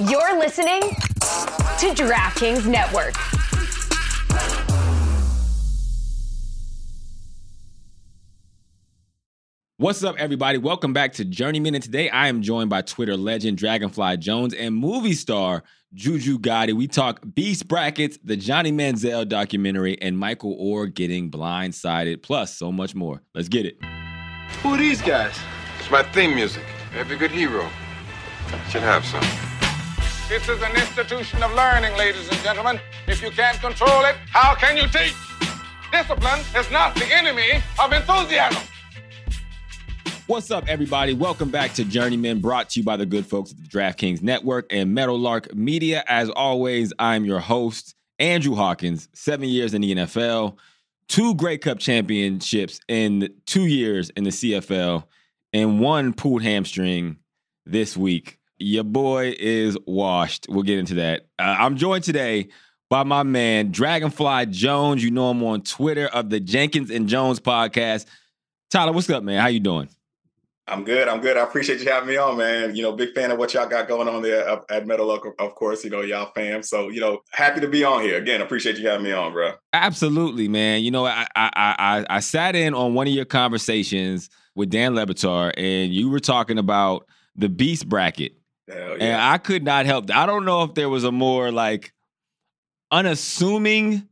You're listening to DraftKings Network. What's up, everybody? Welcome back to Journeyman. And today I am joined by Twitter legend Dragonfly Jonez and movie star Juju Gotti. We talk Beast Brackets, the Johnny Manziel documentary, and Michael Oher getting blindsided, plus so much more. Let's get it. Who are these guys? It's my theme music. Every good hero should have some. This is an institution of learning, ladies and gentlemen. If you can't control it, how can you teach? Discipline is not the enemy of enthusiasm. What's up, everybody? Welcome back to Journeyman, brought to you by the good folks at the DraftKings Network and Meadowlark Media. As always, I'm your host, Andrew Hawkins, seven years in the NFL, two Grey Cup championships in two years in the CFL, and one pulled hamstring this week. Your boy is washed. We'll get into that. Uh, I'm joined today by my man, Dragonfly Jonez. You know him on Twitter of the Jenkins and Jones podcast. Tyler, what's up, man? How you doing? I'm good. I'm good. I appreciate you having me on, man. You know, big fan of what y'all got going on there at Meadowlark, of course. You know, y'all fam. So, you know, happy to be on here. Again, appreciate you having me on, bro. Absolutely, man. You know, I I I, I sat in on one of your conversations with Dan Le Batard, and you were talking about the Beast bracket. Hell And I could not help. I don't know if there was a more like unassuming,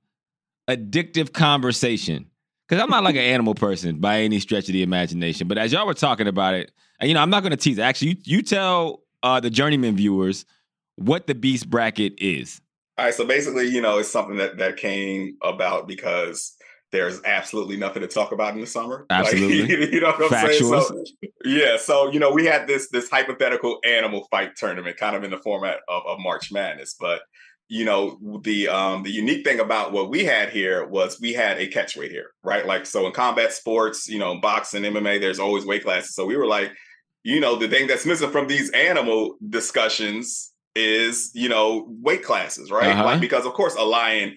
addictive conversation. Because I'm not like an animal person by any stretch of the imagination. But as y'all were talking about it, and you know, I'm not going to tease. Actually, you, you tell uh, the journeyman viewers what the beast bracket is. All right. So basically, you know, it's something that that came about because there's absolutely nothing to talk about in the summer. Absolutely. Like, you know what I'm saying? So, yeah. So, you know, we had this this hypothetical animal fight tournament kind of in the format of, of March Madness. But, you know, the um the unique thing about what we had here was we had a catch weight here, right? Like so in combat sports, you know, boxing, MMA, there's always weight classes. So we were like, you know, the thing that's missing from these animal discussions is, you know, weight classes, right? Uh-huh. Like because of course a lion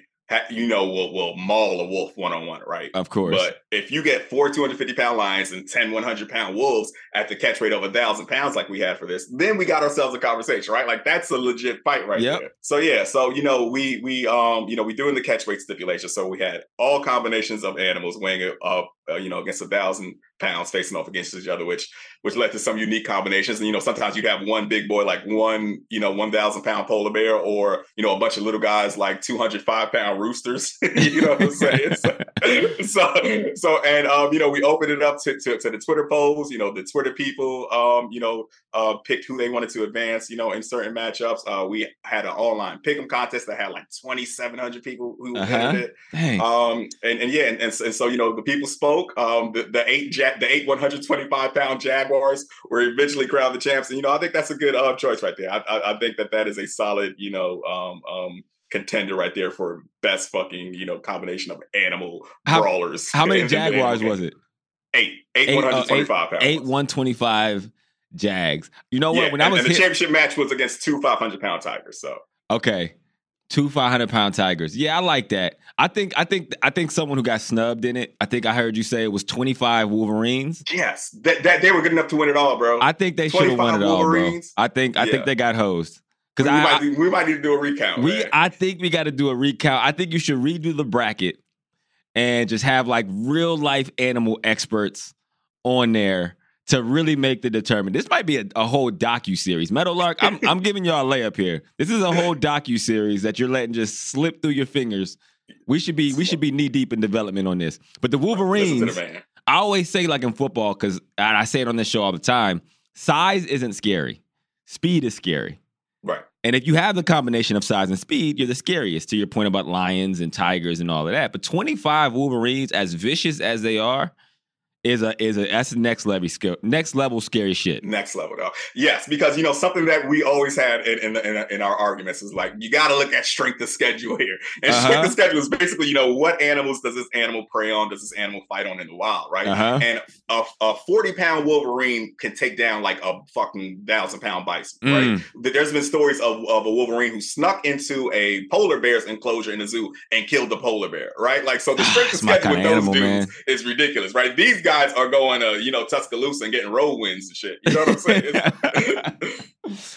you know will will maul a wolf one on one, right? Of course. But if you get four 250 pound lions and 10 100 pound wolves at the catch weight of a thousand pounds, like we had for this, then we got ourselves a conversation, right? Like that's a legit fight right Yep. there. So yeah, so you know, we we um you know we doing the catch weight stipulation. So we had all combinations of animals weighing up, uh, you know, against a thousand pounds facing off against each other, which which led to some unique combinations. And you know, sometimes you'd have one big boy like one, you know, one thousand pound polar bear, or you know, a bunch of little guys like two hundred five pound roosters. you know what I'm saying? So, so, so and um, you know, we opened it up to, to to the Twitter polls. You know, the Twitter people, um, you know, uh, picked who they wanted to advance. You know, in certain matchups, uh, we had an online pick'em contest that had like twenty seven hundred people who Uh-huh. entered it. Um, and, and yeah, and, and, and so, you know, the people spoke. Um, the, the eight ja- the eight 125 pound Jaguars were eventually crowned the champs. And, you know, I think that's a good uh, choice right there. I, I, I think that that is a solid, you know, um, um, contender right there for best fucking, you know, combination of animal How- brawlers. How many in- in the Jaguars was it? Eight. Eight, Eight, uh, 125 pounds. Eight 125 Jags. You know what? Yeah, when I was and the hit- championship match was against two 500 pound tigers. So Okay. Two 500 pound tigers. Yeah, I like that. I think I think I think someone who got snubbed in it. I think I heard you say it was 25 Wolverines. yes, that, that they were good enough to win it all, bro. I think they should have won 25 it all, bro. Wolverines? I think I Yeah. think they got hosed. we, Because I, might, we might need to do a recount. we man. I think we got to do a recount. I think you should redo the bracket and just have like real life animal experts on there to really make the determine. This might be a, a whole docu series. Meadowlark, I'm I'm giving y'all a layup here. This is a whole docu series that you're letting just slip through your fingers. We should be we should be knee deep in development on this. But the Wolverines, the. I always say like in football because I say it on this show all the time. Size isn't scary. Speed is scary. Right. And if you have the combination of size and speed, you're the scariest. To your point about lions and tigers and all of that. But 25 Wolverines, as vicious as they are, is a is a that's the next level scare, next level scary shit. Next level, though. Yes, because you know something that we always had in in, in, in our arguments is like you got to look at strength of schedule here, and Uh-huh. strength of schedule is basically you know what animals does this animal prey on, does this animal fight on in the wild, right? Uh-huh. And a, a forty pound Wolverine can take down like a fucking thousand pound bison, Mm. right? There's been stories of, of a Wolverine who snuck into a polar bear's enclosure in the zoo and killed the polar bear, right? Like so, the strength of schedule with those animal, dudes man. is ridiculous, right? These guys are going to, you know, Tuscaloosa and getting road wins and shit. You know what I'm saying?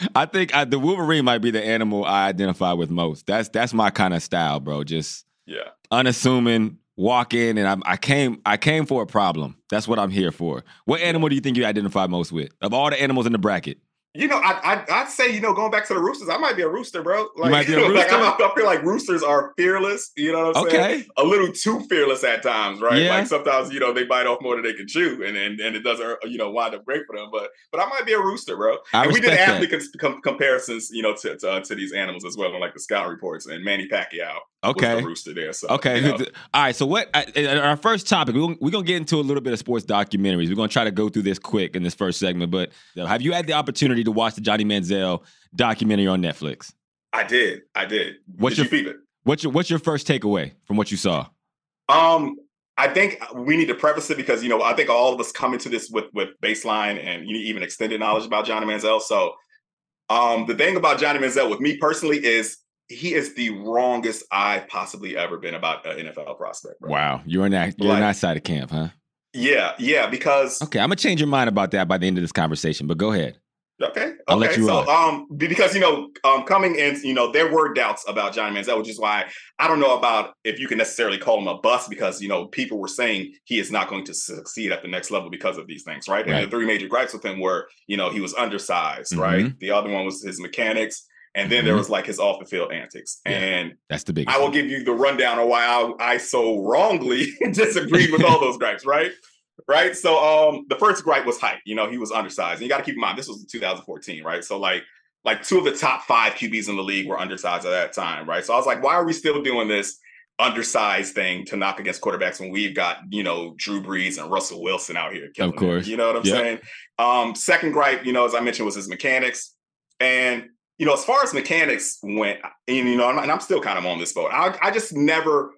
I think I, the Wolverine might be the animal I identify with most. That's that's my kind of style, bro. Just Yeah. unassuming, walk in, and I, I came I came for a problem. That's what I'm here for. What animal do you think you identify most with of all the animals in the bracket? You know, I, I I'd say you know going back to the roosters, I might be a rooster, bro. Like, might be a like, rooster? I, I feel like roosters are fearless. You know what I'm saying? Okay, A little too fearless at times, right? Yeah. Like sometimes you know they bite off more than they can chew, and and, and it doesn't you know wind up great for them. But but I might be a rooster, bro. I and we did athlete com- comparisons, you know, to to, uh, to these animals as well, in like the scout reports. And Manny Pacquiao okay. rooster there. So Okay. you know. All right. So what? uh, Our first topic. We're gonna, we're gonna get into a little bit of sports documentaries. We're gonna try to go through this quick in this first segment. But have you had the opportunity to watch the Johnny Manziel documentary on Netflix? I did, I did. What's did your- you? What's your What's your first takeaway from what you saw? Um, I think we need to preface it because you know I think all of us come into this with with baseline and even extended knowledge about Johnny Manziel. So, um, the thing about Johnny Manziel with me personally is he is the wrongest I've possibly ever been about an NFL prospect. Bro. Wow, you're in that you're in Like- that side of camp, huh? Yeah, yeah, because Okay, I'm gonna change your mind about that by the end of this conversation. But go ahead. Okay. I'll okay. let you so, rock. um, because you know, um, coming in, you know, there were doubts about Johnny Manziel, which is why I don't know about if you can necessarily call him a bust because you know people were saying he is not going to succeed at the next level because of these things, right? Right. And the three major gripes with him were, you know, he was undersized, Mhm. right? The other one was his mechanics, and then there Mhm. was like his off the field antics. Yeah. And That's the big. I will give you the rundown of why I, I so wrongly disagreed with all those gripes, right? Right. So um the first gripe was height. You know, he was undersized. And you got to keep in mind this was 2014, right? So like like two of the top five QBs in the league were undersized at that time, right? So I was like, why are we still doing this undersized thing to knock against quarterbacks when we've got, you know, Drew Brees and Russell Wilson out here it? course. You know what I'm Yep. saying? Um, second gripe, you know, as I mentioned, was his mechanics. And you know, as far as mechanics went, and you know, and I'm still kind of on this boat. I, I just never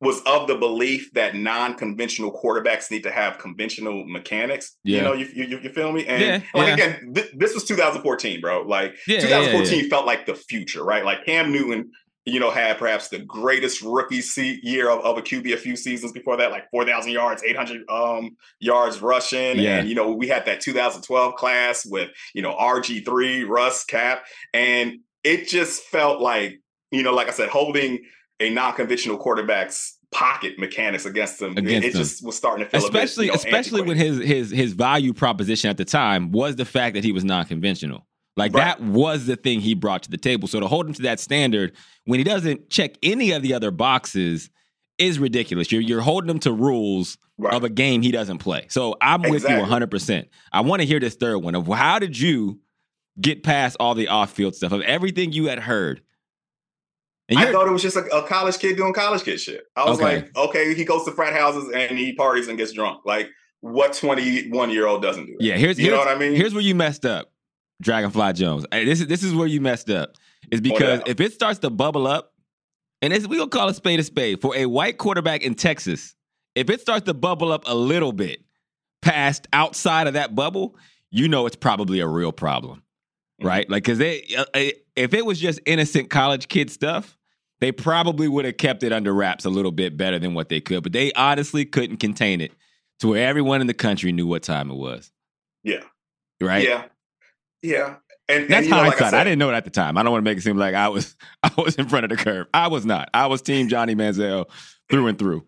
was of the belief that non-conventional quarterbacks need to have conventional mechanics. Yeah. You know, you you, you feel me? And Yeah, like yeah. again, th- this was 2014, bro. Like Yeah, yeah, yeah, 2014 felt like the future, right? Like Cam Newton, you know, had perhaps the greatest rookie year of, of a QB a few seasons before that, like 4,000 yards, 800 um, yards rushing. Yeah. And, you know, we had that 2012 class with, you know, RG3, Russ, Cap. And it just felt like, you know, like I said, holding a non-conventional quarterback's pocket mechanics against them. Against it, it just was starting to feel especially a bit, you know, especially when antiquated. his his his value proposition at the time was the fact that he was non-conventional. Like Right. that was the thing he brought to the table. So to hold him to that standard when he doesn't check any of the other boxes is ridiculous. You're you're holding him to rules Right. of a game he doesn't play. So I'm with you 100%. I want to hear this third one of how did you get past all the off-field stuff of everything you had heard? And I thought it was just a, a college kid doing college kid shit. I was Okay. like, okay, he goes to frat houses and he parties and gets drunk. Like, what 21 year old doesn't do that? Yeah, here's you know what I mean? Here's where you messed up, Dragonfly Jonez. Hey, This is this is where you messed up. Is because yeah. if it starts to bubble up, and it's, we gonna call a spade a spade for a white quarterback in Texas. If it starts to bubble up a little bit past outside of that bubble, you know it's probably a real problem, Mm-hmm. right? Like, because they uh, uh, if it was just innocent college kid stuff. They probably would have kept it under wraps a little bit better than what they could, but they honestly couldn't contain it to where everyone in the country knew what time it was. Yeah. Right? Yeah. Yeah. And, That's and, know, like hindsight. I, said- didn't know it at the time. I don't want to make it seem like I was I was in front of the curve. I was not. I was team Johnny Manziel through and through.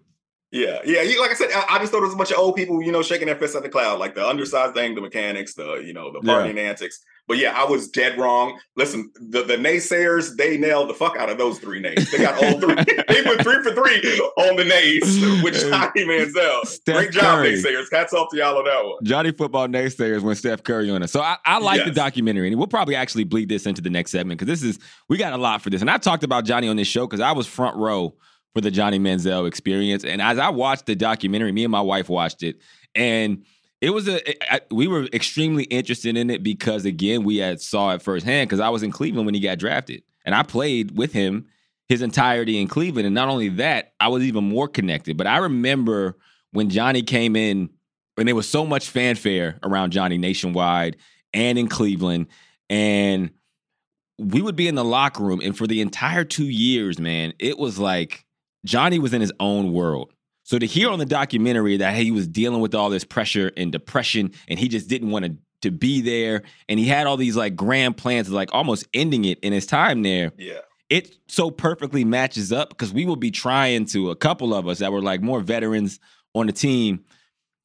Yeah, yeah. You, like I said, I, I just thought it was a bunch of old people, you know, shaking their fists at the cloud, like the undersized thing, the mechanics, the you know, the Yeah. partying antics. But yeah, I was dead wrong. Listen, the, the naysayers, they nailed the fuck out of those three nays. They got all three. they went three for three on the nays with Johnny Manziel. Steph Great job, Curry. naysayers. Hats off to y'all on that one. Johnny football naysayers when Steph Curry on it. So I, I like the documentary, and we'll probably actually bleed this into the next segment because this is we got a lot for this. And I talked about Johnny on this show because I was front row for the Johnny Manziel experience. And as I watched the documentary, me and my wife watched it, and it was a I- we were extremely interested in it because again we had saw it firsthand because I was in Cleveland when he got drafted, and I played with him his entirety in Cleveland. And not only that, I was even more connected. But I remember when Johnny came in, and there was so much fanfare around Johnny nationwide and in Cleveland. And we would be in the locker room, and for the entire two years, man, it was like Johnny was in his own world. So to hear on the documentary that he was dealing with all this pressure and depression, and he just didn't want to to be there, and he had all these like grand plans, like almost ending it in his time there. Yeah. It so perfectly matches up because we will be trying to a couple of us that were like more veterans on the team.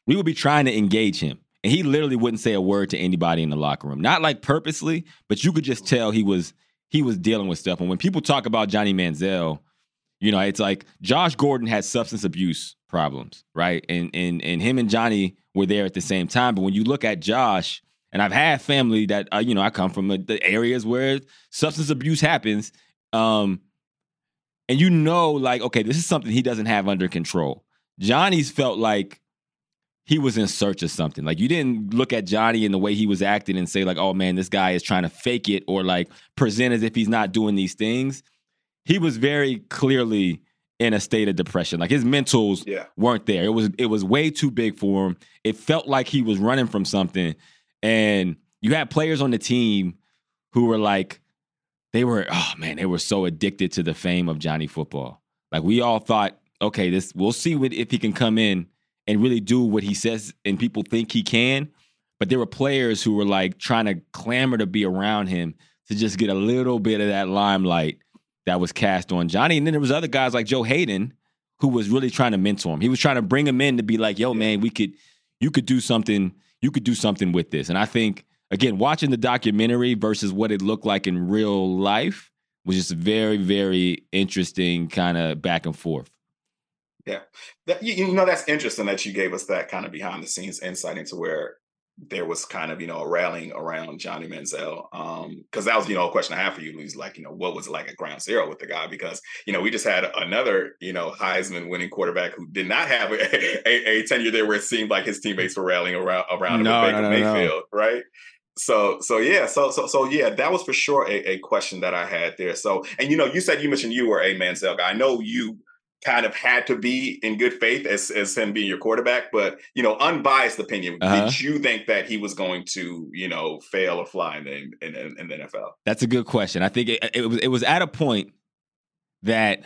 We would be trying to engage him, and he literally wouldn't say a word to anybody in the locker room. Not like purposely, but you could just tell he was he was dealing with stuff. And when people talk about Johnny Manziel, you know, it's like Josh Gordon had substance abuse problems, right? And and and him and Johnny were there at the same time. But when you look at Josh, and I've had family that uh, you know I come from the areas where substance abuse happens, um, and you know, like okay, this is something he doesn't have under control. Johnny's felt like he was in search of something. Like you didn't look at Johnny and the way he was acting and say like, "Oh man, this guy is trying to fake it," or like present as if he's not doing these things. He was very clearly in a state of depression. Like his mentals Yeah. weren't there. It was it was way too big for him. It felt like he was running from something. And you had players on the team who were like, they were, oh man, they were so addicted to the fame of Johnny Football. Like we all thought, okay, this we'll see what, if he can come in and really do what he says and people think he can. But there were players who were like trying to clamor to be around him to just get a little bit of that limelight that was cast on Johnny. And then there was other guys like Joe Haden who was really trying to mentor him. He was trying to bring him in to be like, yo, man, we could you could do something, you could do something with this. And I think again, watching the documentary versus what it looked like in real life was just very, very interesting kind of back and forth. That, you, you know, that's interesting that you gave us that kind of behind the scenes insight into where there was kind of, you know, a rallying around Johnny Manziel. Um, because that was, you know, a question I have for you, Louise, like, you know, what was it like at ground zero with the guy? Because, you know, we just had another, you know, Heisman winning quarterback who did not have a, a, a tenure there where it seemed like his teammates were rallying around around him No, with no, Baker no, no. Mayfield, right? So so yeah, so so so yeah, that was for sure a, a question that I had there. So and you know, you said you mentioned you were a Manziel guy. I know you kind of had to be in good faith as as him being your quarterback, but you know, unbiased opinion, Uh-huh. did you think that he was going to you know fail or fly in the in, in, the NFL? That's a good question. I think it, it was it was at a point that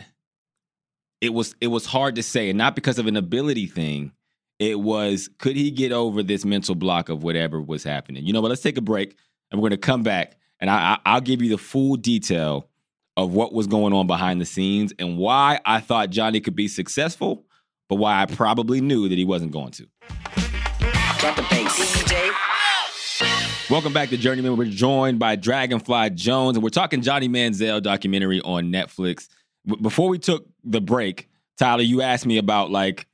it was it was hard to say, and not because of an ability thing. It was could he get over this mental block of whatever was happening? You know, but let's take a break, and we're going to come back, and I, I I'll give you the full detail of what was going on behind the scenes and why I thought Johnny could be successful, but why I probably knew that he wasn't going to. Drop the bass. DJ. Welcome back to Journeyman. We're joined by Dragonfly Jonez, and we're talking Johnny Manziel documentary on Netflix. Before we took the break, Tyler, you asked me about like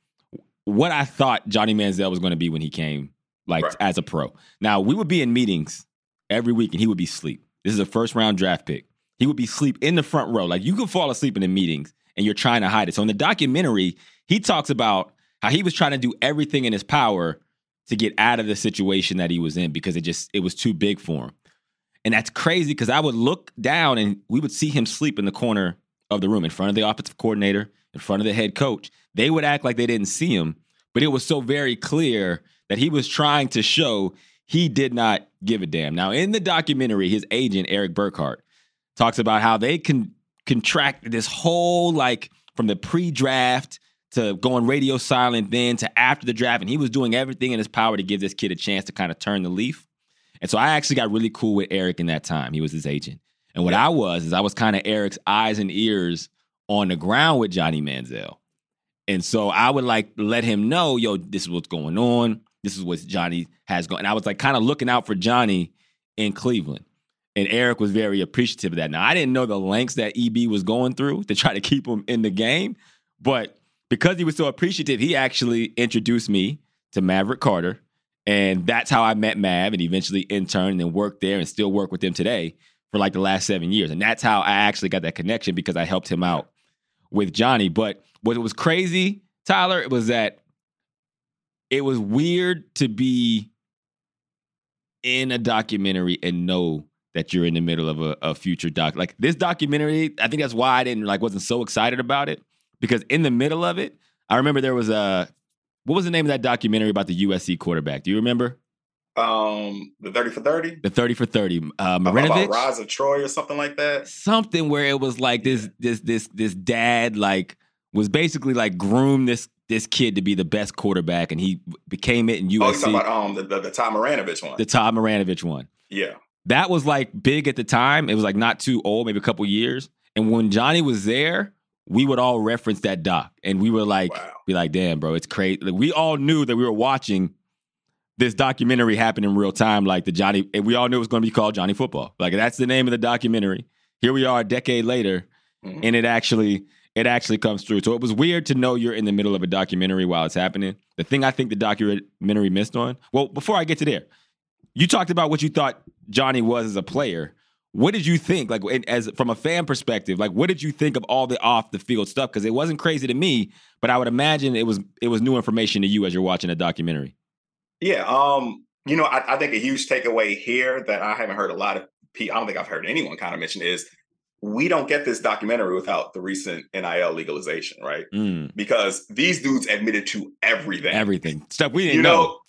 what I thought Johnny Manziel was going to be when he came, like Right. as a pro. Now we would be in meetings every week, and he would be asleep. This is a first round draft pick. He would be asleep in the front row. Like you could fall asleep in the meetings, and you're trying to hide it. So in the documentary, he talks about how he was trying to do everything in his power to get out of the situation that he was in because it just it was too big for him. And that's crazy because I would look down and we would see him sleep in the corner of the room in front of the offensive coordinator, in front of the head coach. They would act like they didn't see him, but it was so very clear that he was trying to show he did not give a damn. Now, in the documentary, his agent, Erik Burkhardt, talks about how they can contract this whole like from the pre-draft to going radio silent then to after the draft and he was doing everything in his power to give this kid a chance to kind of turn the leaf. And so i actually got really cool with eric in that time. He was his agent. And what i was is i was kind of eric's eyes and ears on the ground with johnny manziel. And so i would like let him know yo this is what's going on. This is what johnny has going and i was like kind of looking out for johnny in cleveland and Erik was very appreciative of that. Now, I didn't know the lengths that EB was going through to try to keep him in the game, but because he was so appreciative, he actually introduced me to Maverick Carter. And that's how I met Mav and eventually interned and worked there and still work with him today for like the last seven years. And that's how I actually got that connection because I helped him out with Johnny. But what was crazy, Tyler, it was that it was weird to be in a documentary and know that you're in the middle of a, a future doc. Like this documentary, I think that's why I didn't like wasn't so excited about it because in the middle of it, I remember there was a what was the name of that documentary about the USC quarterback? Do you remember Um, the thirty for thirty, the thirty for thirty? Uh, Marinovich, Rise of Troy or something like that. something where it was like this this this this dad like was basically like groomed this this kid to be the best quarterback, and he became it in USC. Oh, you talking about um the the, the Tom Marinovich one? the Todd Marinovich one. yeah. That was like big at the time. It was like not too old, maybe a couple years. And when Johnny was there, we would all reference that doc, and we were like, Wow. be like, "Damn, bro, it's crazy." Like, we all knew that we were watching this documentary happen in real time, like the Johnny, and we all knew it was going to be called Johnny Football. Like that's the name of the documentary. Here we are, a decade later, Mhm. and it actually it actually comes through. So it was weird to know you're in the middle of a documentary while it's happening. The thing I think the documentary missed on. Well, before I get to there, you talked about what you thought Johnny was as a player. What did you think, like, as from a fan perspective, like, what did you think of all the off the field stuff? Because it wasn't crazy to me, but I would imagine it was it was new information to you as you're watching a documentary. Yeah, um, you know, I, I think a huge takeaway here that I haven't heard a lot of people, I don't think I've heard anyone kind of mention is we don't get this documentary without the recent NIL legalization, right? Mm, Because these dudes admitted to everything. everything stuff we didn't you know. know,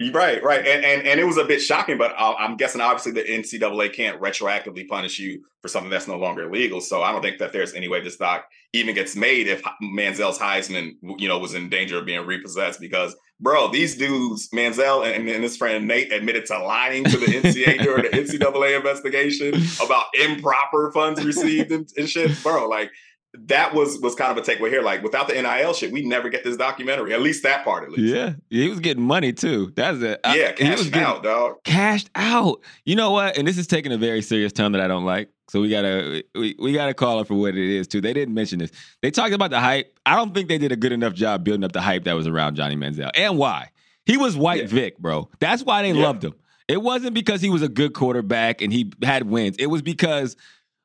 Right, right, and, and and it was a bit shocking, but I'm guessing obviously the NCAA can't retroactively punish you for something that's no longer illegal. So I don't think that there's any way this doc even gets made if Manziel's Heisman, you know, was in danger of being repossessed. Because, bro, these dudes, Manziel and, and his friend Nate, admitted to lying to the NCAA during the NCAA investigation about improper funds received and, and shit, bro. Like that was was kind of a takeaway here. Like without the NIL shit, we never get this documentary. At least that part, at least. Yeah, he was getting money too. That's it. I- Yeah, he was getting out, dog. cashed out. You know what? And this is taking a very serious tone that I don't like. So we gotta we, we gotta call it for what it is too. They didn't mention this. They talked about the hype. I don't think they did a good enough job building up the hype that was around Johnny Manziel. And why? He was white Yeah. Vic, bro. That's why they Yeah. loved him. It wasn't because he was a good quarterback and he had wins. It was because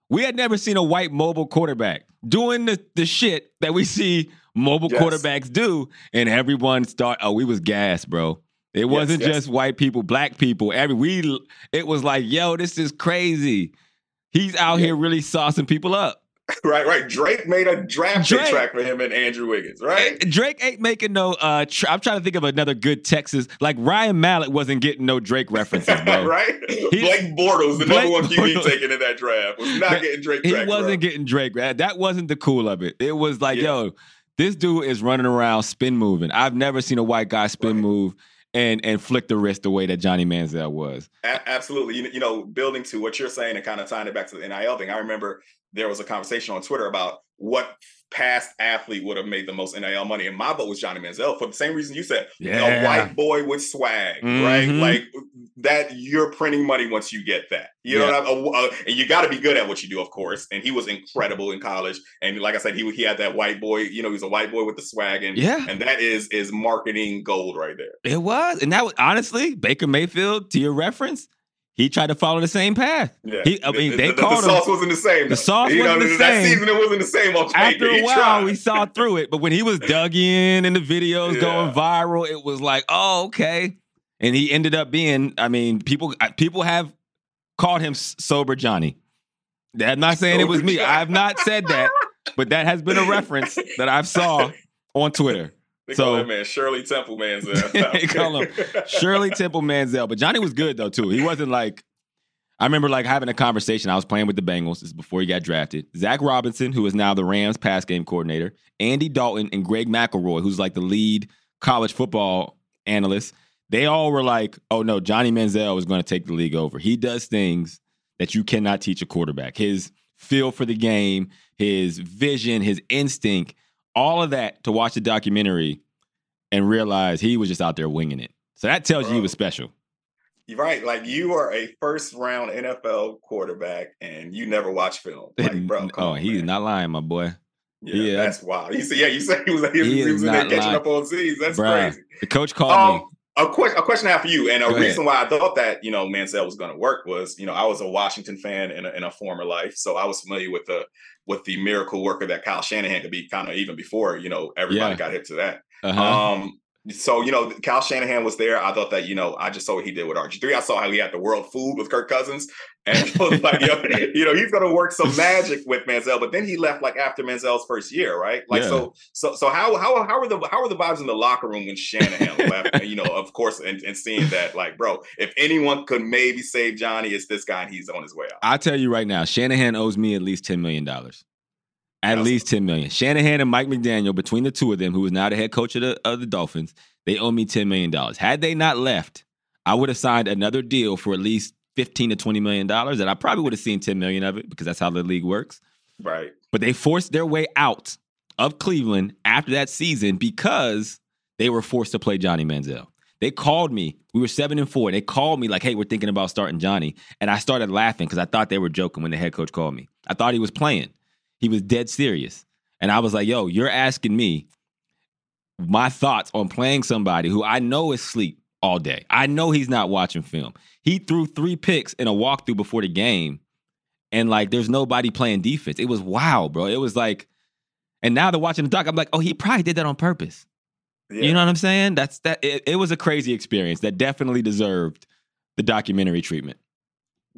we had never seen a white mobile quarterback doing the, the shit that we see mobile Yes. quarterbacks do. And everyone start, oh, we was gas, bro. It wasn't yes. just white people, black people. Every we it was like, yo, this is crazy. He's out Yeah. here really saucing people up. Right, right. Drake made a draft Drake- track for him and Andrew Wiggins, right? Drake ain't making no uh tr- I'm trying to think of another good Texas. Like Ryan Mallett wasn't getting no Drake references, bro. right? Blake Bortles, the Blake number one QB Bortles. taken in that draft, was not getting Drake. He track, wasn't bro. getting Drake. That that wasn't the cool of it. It was like, Yeah. yo, this dude is running around spin moving. I've never seen a white guy spin Right. move and and flick the wrist the way that Johnny Manziel was. A- absolutely. You, you know, building to what you're saying and kind of tying it back to the NIL thing. I remember there was a conversation on Twitter about what past athlete would have made the most NIL money, and my vote was Johnny Manziel for the same reason you said. Yeah. A white boy with swag, right? Mhm. Like that. You're printing money once you get that. You know, Yeah. what I mean? Uh, and you got to be good at what you do, of course. And he was incredible in college. And like I said, he he had that white boy. You know, he was a white boy with the swag, and Yeah. and that is is marketing gold right there. It was. And that was honestly, Baker Mayfield, to your reference, he tried to follow the same path. Yeah, He- I mean, the, they the, the, called him- The sauce wasn't the same. The sauce You wasn't know, the that same. season it wasn't the same paper. After a while, tried. we saw through it. But when he was dug in and the videos Yeah. going viral, it was like, oh, okay. And he ended up being, I mean, people people have called him sober Johnny. I'm not saying it was me. Johnny. I have not said that, but that has been a reference that I've saw on Twitter. They So- call that man Shirley Temple Manziel. They call him Shirley Temple Manziel. But Johnny was good though too. He wasn't like I remember like having a conversation. I was playing with the Bengals. This is before he got drafted. Zac Robinson, who is now the Rams pass game coordinator, Andy Dalton, and Greg McElroy, who's like the lead college football analyst. They all were like, "Oh no, Johnny Manziel is going to take the league over. He does things that you cannot teach a quarterback. His feel for the game, his vision, his instinct, all of that to watch the documentary and realize he was just out there winging it. So that tells you he was special. You're right. Like you are a first round NFL quarterback and you never watch film. Like, bro, oh, he's man. not lying, my boy. Yeah, yeah. that's wild. You said, yeah, you said he was, he was, He he was in there not catching lying. up on Z's. That's Bruh. crazy. The coach called me. Oh, A question, a question I have for you, and a Go ahead. reason why I thought that you know Manziel was going to work was you know I was a Washington fan in a, in a former life, so I was familiar with the with the miracle worker that Kyle Shanahan could be kind of even before you know everybody Yeah. got hit to that. Uh-huh. Um, so you know, Kyle Shanahan was there. I thought that you know, I just saw what he did with RG three. I saw how he had the world food with Kirk Cousins, and I was like, yo, you know, he's going to work some magic with Manziel. But then he left like after Manziel's first year, right? Like Yeah. so, so, so how how how were the how were the vibes in the locker room when Shanahan left? And, you know, of course, and, and seeing that, like, bro, if anyone could maybe save Johnny, it's this guy, and he's on his way out. I'll tell you right now, Shanahan owes me at least $10 million. At That's- least 10 million. Shanahan and Mike McDaniel, between the two of them, who is now the head coach of the, of the Dolphins, they owe me $10 million. Had they not left, I would have signed another deal for at least 15 to 20 million dollars, and I probably would have seen 10 million of it because that's how the league works. Right. But they forced their way out of Cleveland after that season because they were forced to play Johnny Manziel. They called me. We were seven and four. They called me like, "Hey, we're thinking about starting Johnny," and I started laughing because I thought they were joking when the head coach called me. I thought he was playing. He was dead serious, and I was like, "Yo, you're asking me my thoughts on playing somebody who I know is asleep all day. I know he's not watching film. He threw three picks in a walkthrough before the game, and like, there's nobody playing defense. It was wild, bro. It was like, and now they're watching the doc. I'm like, oh, he probably did that on purpose. Yeah. You know what I'm saying? That's that. It, it was a crazy experience that definitely deserved the documentary treatment.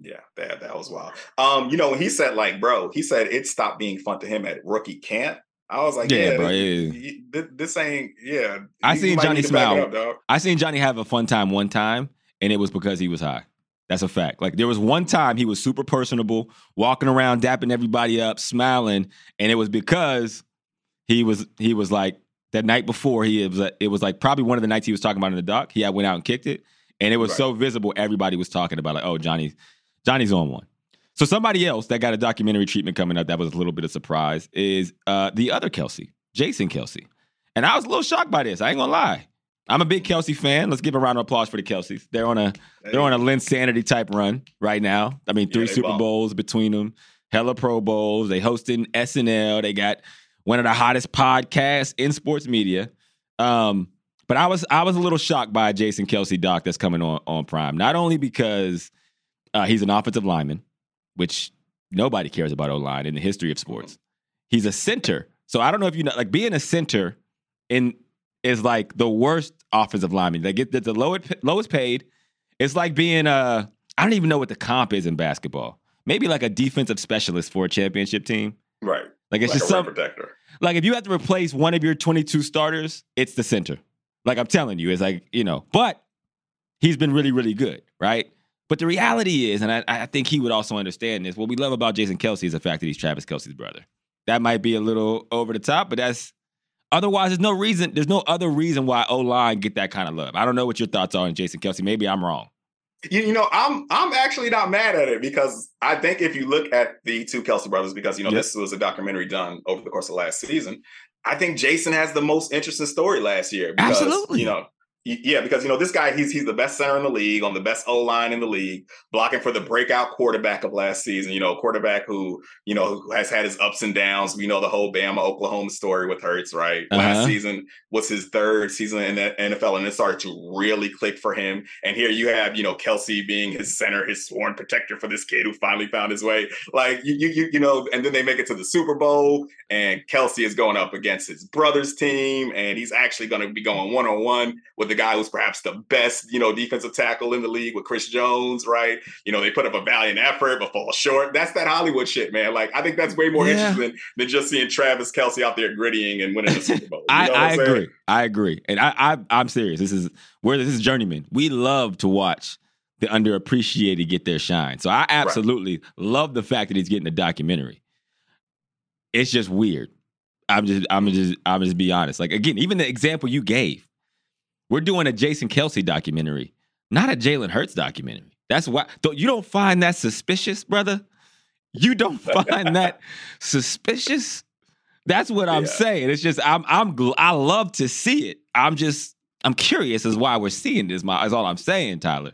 Yeah, that that was wild. Um, you know, when he said like, bro, he said it stopped being fun to him at rookie camp. I was like, Yeah, yeah, bro, this, yeah. this, this ain't, yeah. I seen Johnny need to back it smile. up. I seen Johnny have a fun time one time, and it was because he was high. That's a fact. Like there was one time he was super personable, walking around, dapping everybody up, smiling, and it was because he was he was like that night before he it was it was like probably one of the nights he was talking about in the doc. He had went out and kicked it, and it was Right. so visible. Everybody was talking about like, oh, Johnny, Johnny's on one. So somebody else that got a documentary treatment coming up that was a little bit of surprise is uh, the other Kelce, Jason Kelce, and I was a little shocked by this. I ain't gonna lie. I'm a big Kelce fan. Let's give a round of applause for the Kelces. They're on a they're on a Linsanity type run right now. I mean, three they Super ball. Bowls between them, hella Pro Bowls. They hosting SNL. They got one of the hottest podcasts in sports media. Um, but I was I was a little shocked by Jason Kelce doc that's coming on on Prime. Not only because uh, he's an offensive lineman, which nobody cares about O line in the history of sports. He's a center, so I don't know if you know, like being a center in is like the worst offensive lineman. They get the, the lowest lowest paid. It's like being a I don't even know what the comp is in basketball. Maybe like a defensive specialist for a championship team. right. Like it's like just some protector. like if you have to replace one of your 22 starters, it's the center. Like I'm telling you, it's like, you know, but he's been really, really good, right? But the reality is, and I, I think he would also understand this, what we love about Jason Kelce is the fact that he's Travis Kelce's brother. That might be a little over the top, but that's otherwise there's no reason, there's no other reason why O line get that kind of love. I don't know what your thoughts are on Jason Kelce. Maybe I'm wrong. You, you know, I'm I'm actually not mad at it because I think if you look at the two Kelce brothers, because you know Yep. this was a documentary done over the course of last season, I think Jason has the most interesting story last year. Because, Absolutely. You know, yeah, because you know this guy, he's he's the best center in the league, on the best O line in the league, blocking for the breakout quarterback of last season. You know, quarterback who you know who has had his ups and downs. We know the whole Bama Oklahoma story with Hurts, right? Uh-huh. Last season was his third season in the NFL, and it started to really click for him. And here you have, you know, Kelce being his center, his sworn protector for this kid who finally found his way. Like you, you, you, you know, and then they make it to the Super Bowl, and Kelce is going up against his brother's team, and he's actually going to be going one on one with the guy who's perhaps the best, you know, defensive tackle in the league with Chris Jones, right? You know, they put up a valiant effort but fall short. That's that Hollywood shit, man. Like I think that's way more Yeah. interesting than just seeing Travis Kelce out there grittying and winning the Super Bowl. I, I saying? agree. I agree. And I, I I'm serious. This is where this is journeyman. We love to watch the underappreciated get their shine. So I absolutely love the fact that he's getting a documentary. It's just weird. I'm just I'm just I'm just be honest. Like again, even the example you gave, we're doing a Jason Kelce documentary, not a Jalen Hurts documentary. That's why don't you don't find that suspicious, brother? You don't find that suspicious? That's what I'm Yeah. saying. It's just I'm I'm gl- I love to see it. I'm just I'm curious as why we're seeing this. My is all I'm saying, Tyler.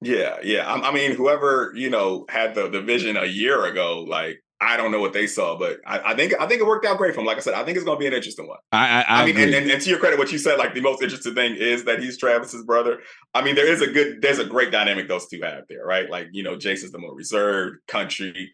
Yeah, yeah. I, I mean, whoever you know had the the vision a year ago, like I don't know what they saw, but I, I think I think it worked out great for him. Like I said, I think it's going to be an interesting one. I I, I, mean, and, and, and to your credit, what you said, like the most interesting thing is that he's Travis's brother. I mean, there is a good, there's a great dynamic those two have there, right? Like you know, Jason's the more reserved, country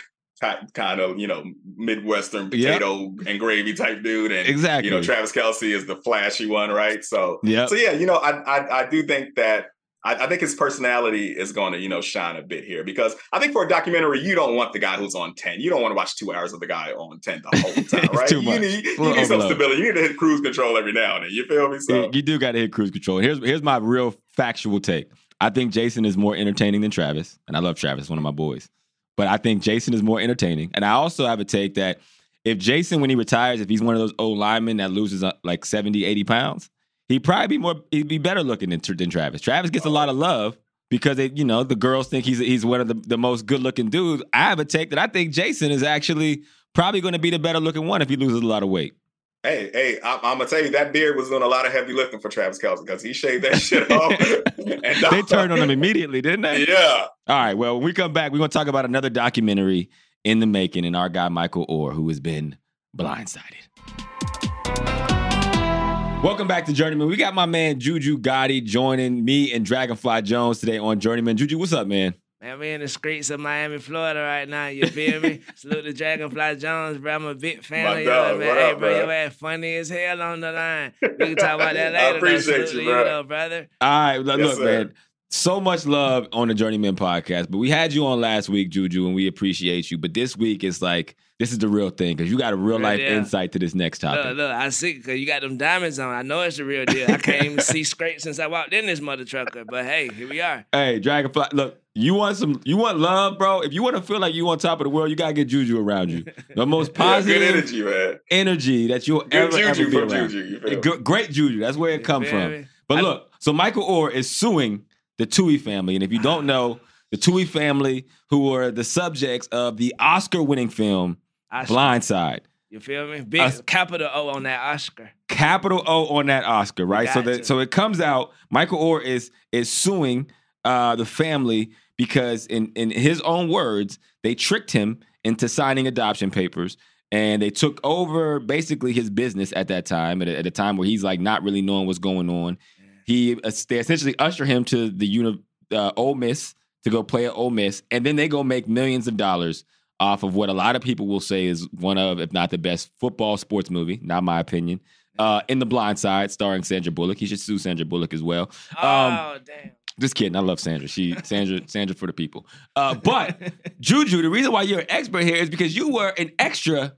kind of you know midwestern Yep. potato and gravy type dude, and exactly. you know Travis Kelce is the flashy one, right? So yeah, so yeah, you know, I I, I do think that I, I think his personality is going to you know shine a bit here because I think for a documentary, you don't want the guy who's on ten. You don't want to watch two hours of the guy on ten the whole time, right? too You much. need you need some stability. You need to hit cruise control every now and then. You feel me? So You- you do got to hit cruise control. Here's here's my real factual take. I think Jason is more entertaining than Travis, and I love Travis, one of my boys. But I think Jason is more entertaining, and I also have a take that if Jason, when he retires, if he's one of those old linemen that loses uh, like 70, 80 pounds, he'd probably be more, he'd be better looking than, than Travis. Travis gets a lot of love because they, you know, the girls think he's he's one of the, the most good looking dudes. I have a take that I think Jason is actually probably going to be the better looking one if he loses a lot of weight. Hey, hey, I'm, I'm gonna tell you that beard was doing a lot of heavy lifting for Travis Kelce because he shaved that shit off. and they turned on him immediately, didn't they? Yeah. All right. Well, when we come back, we're going to talk about another documentary in the making and our guy, Michael Oher, who has been blindsided. Welcome back to Journeyman. We got my man Juju Gotti joining me and Dragonfly Jonez today on Journeyman. Juju, what's up, man? Man, we in the streets of Miami, Florida right now. You feel me? Salute to Dragonfly Jonez, bro. I'm a big fan My of dog, y'all, man. hey, up, bro, bro? your ass funny as hell on the line. We can talk about that I later. though. appreciate Salute you, to bro. though, brother. All right. Look, Yes, look, man. So much love on the Journeyman podcast, but we had you on last week, Juju, and we appreciate you. But this week is like, this is the real thing because you got a real life Yeah. insight to this next topic. Look, look, I see because you got them diamonds on. I know it's the real deal. I can't even see straight since I walked in this mother trucker. But hey, here we are. Hey, Dragonfly, look, you want some, you want love, bro. If you want to feel like you on top of the world, you gotta get Juju around you. The most positive good energy, man. energy that you'll Good ever, ever be around. Juju. You feel Hey, me? gr- Great Juju. That's where it You come from. me? But I- look, so Michael Oher is suing the Tuohy family, and if you don't know, the Tuohy family, who were the subjects of the Oscar-winning film Oscar. Blindside. You feel me? Big Os- capital O on that Oscar. capital O on that Oscar, right? So that so it comes out. Michael Oher is is suing uh, the family because in in his own words, they tricked him into signing adoption papers. And they took over basically his business at that time, at a, at a time where he's like not really knowing what's going on. He uh, they essentially usher him to the uni, uh, Ole Miss to go play at Ole Miss, and then they go make millions of dollars off of what a lot of people will say is one of, if not the best football sports movie, not my opinion. Uh, in the Blind Side, starring Sandra Bullock. He should sue Sandra Bullock as well. Um, Oh damn. just kidding. I love Sandra. She Sandra Sandra for the people. Uh, but Juju, the reason why you're an expert here is because you were an extra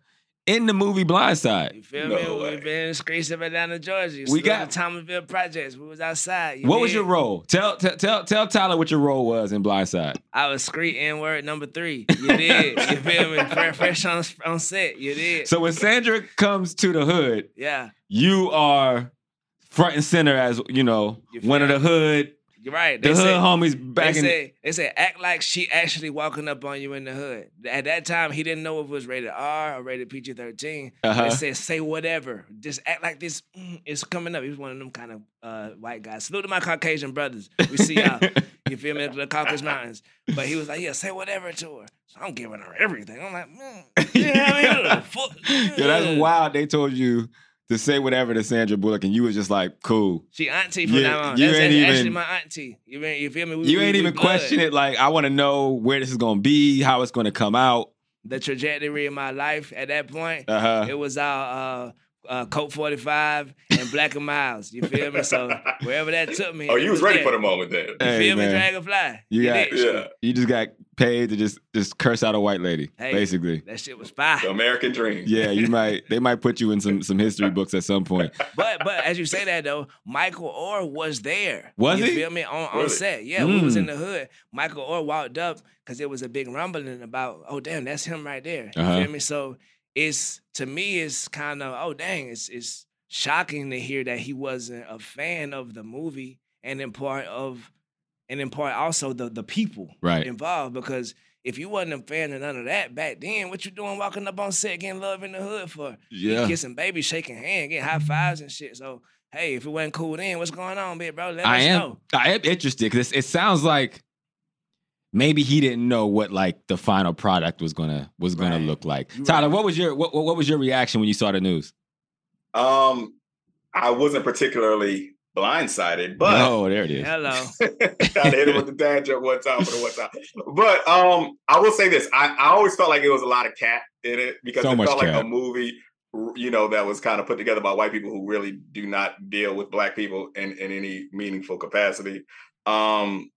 in the movie Blindside. You feel No me? way. We've been in the streets of Atlanta, Georgia. We Salute got- the Thomasville projects. We was outside. you What was your role? Tell tell tell, tell Tyler what your role was in Blindside. I was screet N word number three. You did. you feel me? Fresh, fresh on, on set. You did. So when Sandra comes to the hood, yeah, you are front and center as you know You one of the hood right. the They hood said, homies they back in. said, they said act like she actually walking up on you in the hood. At that time, he didn't know if it was rated R or rated PG 13. Uh-huh. They said say whatever. Just act like this mm, is coming up. He was one of them kind of uh, white guys. Salute to my Caucasian brothers. We see y'all. You feel me? The Caucasus Mountains. But he was like, yeah, say whatever to her. So I'm giving her everything. I'm like, mm, yeah, I mean, fuck. Yeah, that's wild. They told you to say whatever to Sandra Bullock, and you was just like, cool. She auntie from Yeah, now on. you That's, ain't actually even- my auntie. You, mean, you feel me? We, You we- ain't we even question it. Like, I want to know where this is gonna be, how it's gonna come out. The trajectory of my life at that point, Uh huh. it was all uh, uh, Colt 45 and Black and Milds. You feel me? So wherever that took me. Oh, you was ready there. for the moment then. You Hey, feel man. me? Dragonfly. You got- Yeah. You just got paid to just just curse out a white lady, Hey. basically. That shit was fire. The American dream. Yeah, you might. They might put you in some some history books at some point. But but as you say that though, Michael Oher was there. Was you he? feel me? On, on Really? set. Yeah, we was Mm. in the hood. Michael Oher walked up because it was a big rumbling about, oh damn, that's him right there. You Uh-huh. feel me? So it's to me, it's kind of, oh dang, it's it's shocking to hear that he wasn't a fan of the movie and in part of and in part also the the people Right. involved because if you wasn't a fan of none of that back then, what you doing walking up on set getting love in the hood for? You Yeah. kissing babies, shaking hands, getting high fives and shit. So, hey, if it wasn't cool then, what's going on, big bro? Let I us am. know. I am interested because it sounds like maybe he didn't know what like the final product was gonna was gonna Right. look like. Tyler, right. what was your what what what was your reaction when you saw the news? Um, I wasn't particularly blindsided, but oh, there it is. Hello. I hit him with the dad joke one time for the one time. But um, I will say this: I, I always felt like it was a lot of cat in it because So it much felt like a movie, you know, that was kind of put together by white people who really do not deal with black people in, in any meaningful capacity. Um,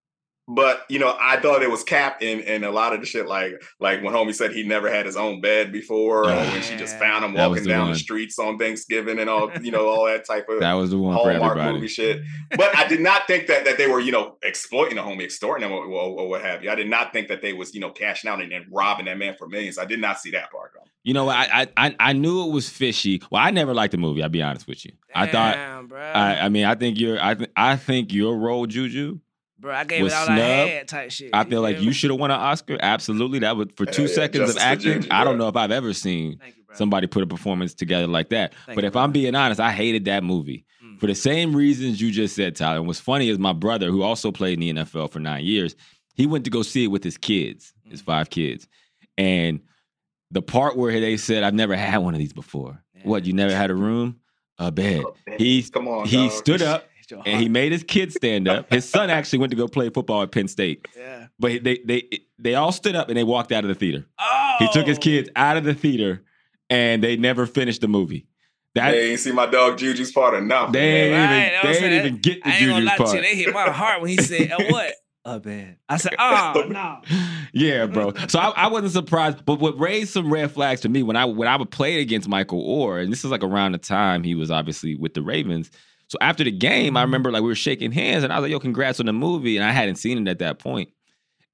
but you know, I thought it was cap in in a lot of the shit, like like when homie said he never had his own bed before, or when she just found him walking the down one. the streets on Thanksgiving and all, you know, all that type of That was the one for Hallmark everybody. movie shit. But I did not think that that they were, you know, exploiting a homie, extorting him or, or, or what have you. I did not think that they was, you know, cashing out and, and robbing that man for millions. I did not see that part. Though. You know, I, I I I knew it was fishy. Well, I never liked the movie. I'll be honest with you. I thought. Bro. I, I mean, I think you're. I th- I think your role, Juju. Bro, I gave was it all I had type shit. I feel like you should have won an Oscar. Absolutely, that would for two yeah, seconds of justice for acting. Juju, I don't know if I've ever seen you, somebody put a performance together like that. Thank but you, if I'm being honest, I hated that movie Mm. for the same reasons you just said, Tyler. And what's funny is my brother, who also played in the NFL for nine years, he went to go see it with his kids, Mm. his five kids, and the part where they said, "I've never had one of these before." What? You never had a room, a bed? He Come on, he dog. stood up It's your and he made his kids stand up. His son actually went to go play football at Penn State. Yeah. But they they they all stood up and they walked out of the theater. Oh. He took his kids out of the theater and they never finished the movie. That They ain't see my dog Juju's part enough. they ain't Right, even that's they ain't even get the I ain't gonna Juju's part. you. They hit my heart when he said, "Uh, "What? A bed." I said, "Oh no." yeah, bro. So I, I wasn't surprised, but what raised some red flags to me when I when I would play against Michael Oher, and this is like around the time he was obviously with the Ravens. So after the game, I remember like we were shaking hands, and I was like, "Yo, congrats on the movie," and I hadn't seen it at that point.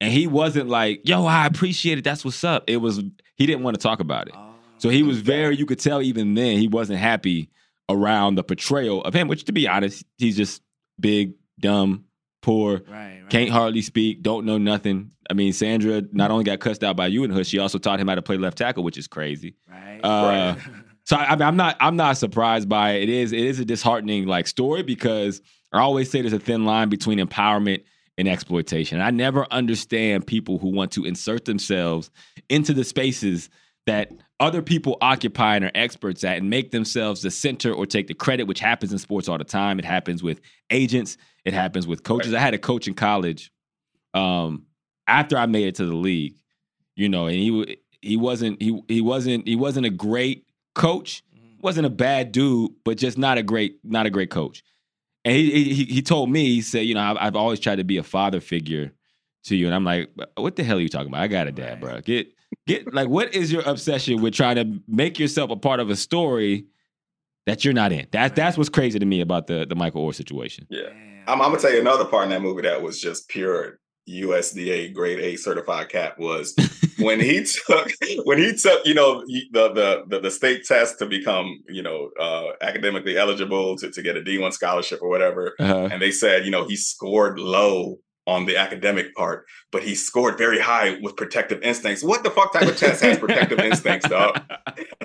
And he wasn't like, "Yo, I appreciate it. That's what's up." It was he didn't want to talk about it. Oh. So he was very, you could tell even then he wasn't happy around the portrayal of him, which to be honest, he's just big, dumb, poor, Right, right. can't hardly speak, don't know nothing. I mean, Sandra not only got cussed out by you and her, she also taught him how to play left tackle, which is crazy. Right. Uh, so I, I'm not, I'm not surprised by it. It is, it is a disheartening like story because I always say there's a thin line between empowerment and exploitation. I never understand people who want to insert themselves into the spaces that other people occupy and are experts at and make themselves the center or take the credit, which happens in sports all the time. It happens with agents, it happens with coaches. I had a coach in college um, after I made it to the league, you know, and he he wasn't he he wasn't he wasn't a great coach, wasn't a bad dude, but just not a great not a great coach. And he he, he told me he said, you know, I've, I've always tried to be a father figure to you, and I'm like, what the hell are you talking about? I got a dad, Right. bro. Get get like, what is your obsession with trying to make yourself a part of a story that you're not in? That that's what's crazy to me about the the Michael Oher situation. Yeah. I'm, I'm gonna tell you another part in that movie that was just pure USDA grade A certified cap was when he took when he took you know the the the, the state test to become you know uh, academically eligible to, to get a D1 scholarship or whatever, Uh-huh. and they said you know he scored low on the academic part, but he scored very high with protective instincts. What the fuck type of test has protective instincts, dog?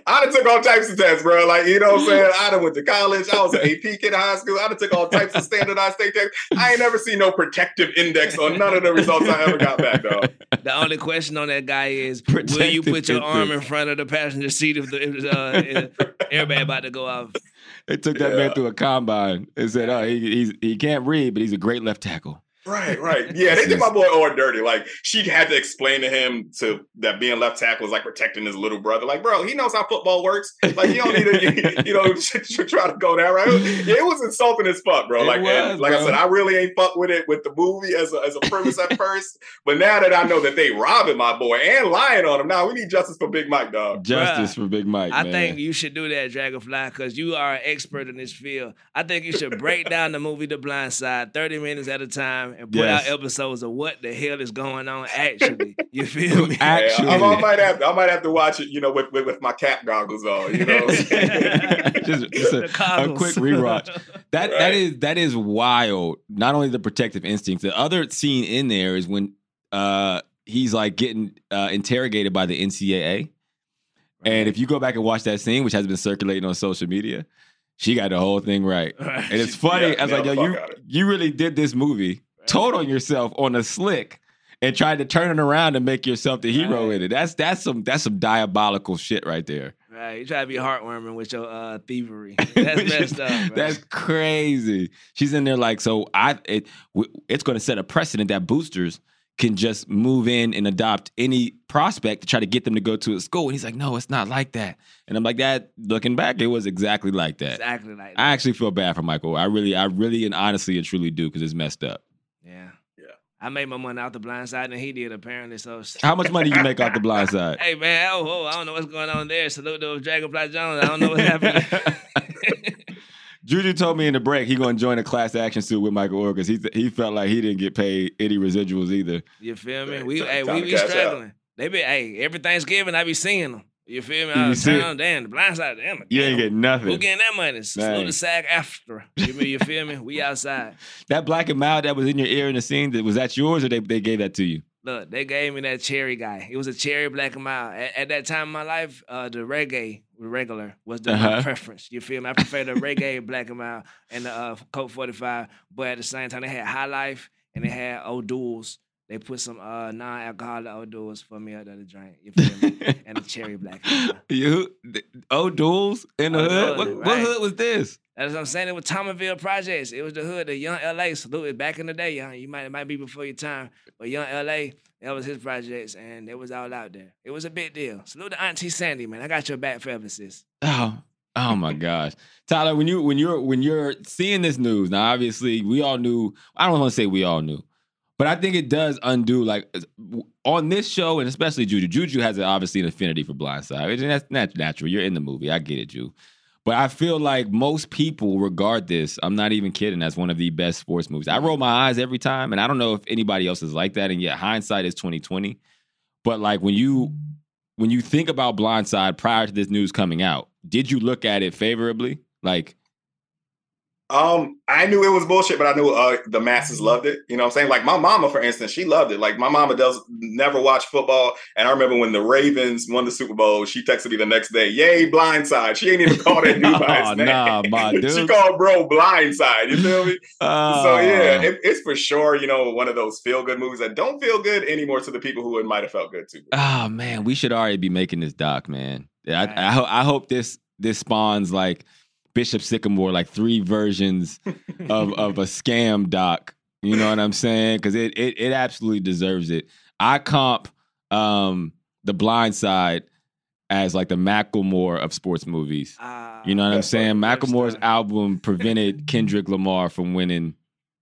I done took all types of tests, bro. Like, you know what I'm saying? I done went to college. I was an AP kid in high school. I done took all types of standardized state tests. I ain't never seen no protective index on none of the results I ever got back, dog. The only question on that guy is, will you put your arm in front of the passenger seat if the if, uh, if everybody about to go off? They took that man Yeah. through a combine and said, "Oh, he he's, he can't read, but he's a great left tackle." Right, right. Yeah, they did my boy Oher dirty. Like, she had to explain to him to that being left tackle is like protecting his little brother. Like, bro, he knows how football works. Like, you don't need to, you know, try to go there, right? Yeah, it was insulting as fuck, bro. It Like, and was, like I said, I really ain't fuck with it with the movie as a, as a premise at first. But now that I know that they robbing my boy and lying on him, now we need justice for Big Mike, dog. Justice for Big Mike. I man. think you should do that, Dragonfly, because you are an expert in this field. I think you should break down the movie The Blind Side 30 minutes at a time and put Yes. out episodes of what the hell is going on actually. You feel me? Actually. Yeah, I, I might have to, I might have to watch it, you know, with with, with my cat goggles on. You know, what I'm saying? just, just a, a quick rewatch. That that Right. is that is wild. Not only the protective instincts. The other scene in there is when uh he's like getting uh, interrogated by the NCAA. And if you go back and watch that scene, which has been circulating on social media, she got the whole thing right. Right. And it's funny. Yeah, I was like, yo, you fuck out of it. you really did this movie, told on yourself on a slick, and tried to turn it around and make yourself the hero Right. in it. That's that's some that's some diabolical shit right there. Right, you try to be heartwarming with your uh, thievery. That's messed up. Bro. That's crazy. She's in there like so. I it it's going to set a precedent that boosters can just move in and adopt any prospect to try to get them to go to a school. And he's like, no, it's not like that. And I'm like, that. Looking back, it was exactly like that. exactly like that. I actually feel bad for Michael. I really, I really, and honestly and truly do because it's messed up. Yeah. Yeah. I made my money out the blind side, and he did apparently. So, How much money you make out the blind side? hey man, oh, oh, I don't know what's going on there. Salute to Dragonfly Jonez. I don't know what's happening. Juju told me in the break he going to join a class action suit with Michael Oher because he he felt like he didn't get paid any residuals either. You feel me? Right. We hey, we be cash out. struggling. They be hey, every Thanksgiving I be seeing them. You feel me? Did you Out of see town, damn, the blind side, damn. You ain't getting nothing. Who getting that money? Salute Dang. the SAG-AFTRA. You, mean, you feel me? We outside. That black and mild that was in your ear in the scene, that- was that yours or they, they gave that to you? Look, they gave me that cherry guy. It was a cherry black and mild. At, at that time in my life, uh, the reggae regular was the Uh-huh. preference. You feel me? I prefer the reggae black and mild and the uh, Colt 45. But at the same time, they had High Life and they had O'Doul's. They put some uh, non-alcoholic O'Doul's for me out there to drink. You feel me? and the cherry black. You O'Doul's in the hood? O'Doul's, What, what right. hood was this? That's what I'm saying. It was Thomasville Projects. It was the hood, the young LA. Salute it back in the day, young. You might it might be before your time, but young LA, that was his projects, and it was all out there. It was a big deal. Salute to Auntie Sandy, man. I got your back forever, sis. Oh, oh my gosh, Tyler, when you when you're when you're seeing this news now, obviously we all knew. I don't want to say we all knew, but I think it does undo like on this show and especially Juju. Juju has obviously an affinity for Blindside, that's that's natural. You're in the movie, I get it, Ju. But I feel like most people regard this. I'm not even kidding. As one of the best sports movies. I roll my eyes every time, and I don't know if anybody else is like that. And yet, hindsight is 2020. But like when you when you think about Blindside prior to this news coming out, did you look at it favorably? Like, Um, I knew it was bullshit, but I knew uh, the masses loved it. You know what I'm saying? Like my mama, for instance, she loved it. Like my mama does never watch football. And I remember when the Ravens won the Super Bowl, she texted me the next day, Yay, blindside. She ain't even called that dude by Nah, his name. nah, my she called bro blindside. You feel me? uh, so yeah, it, it's for sure, you know, one of those feel good movies that don't feel good anymore to the people who it might have felt good to. oh man, we should already be making this doc, man. I, I, I hope this this spawns like Bishop Sycamore, like three versions of of a scam doc. You know what I'm saying? Because it, it it absolutely deserves it. I comp um the Blind Side as like the Macklemore of sports movies. Uh, You know what I'm saying? Macklemore's album prevented Kendrick Lamar from winning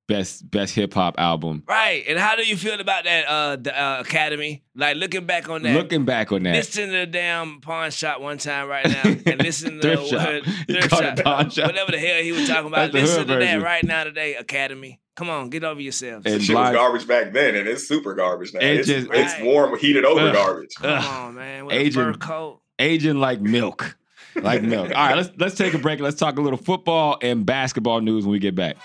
best best hip hop album. right. And how do you feel about that? Uh, the uh, Academy. Like looking back on that. Looking back on that, Listen to the damn pawn shop one time right now, and listen to Thrift the shop. word- He thrift called it pawn shop. whatever the hell he was talking about. That's the Listen to version. that right now today, Academy. Come on, get over yourselves. And Shit was garbage back then, and it's super garbage now. It It's, just- it's Right. warm, heated over Ugh. garbage. Come Ugh. on, man, with Agent. a fur coat. aging like milk, like milk. All right, let's let's take a break. Let's talk a little football and basketball news when we get back.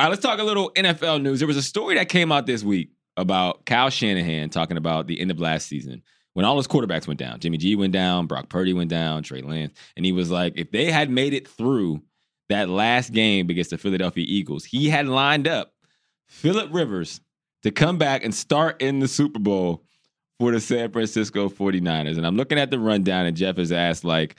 All right, let's talk a little NFL news. There was a story that came out this week about Kyle Shanahan talking about the end of last season when all his quarterbacks went down. Jimmy G went down, Brock Purdy went down, Trey Lance, and he was like, if they had made it through that last game against the Philadelphia Eagles, he had lined up Philip Rivers to come back and start in the Super Bowl for the San Francisco 49ers. And I'm looking at the rundown, and Jeff has asked, like,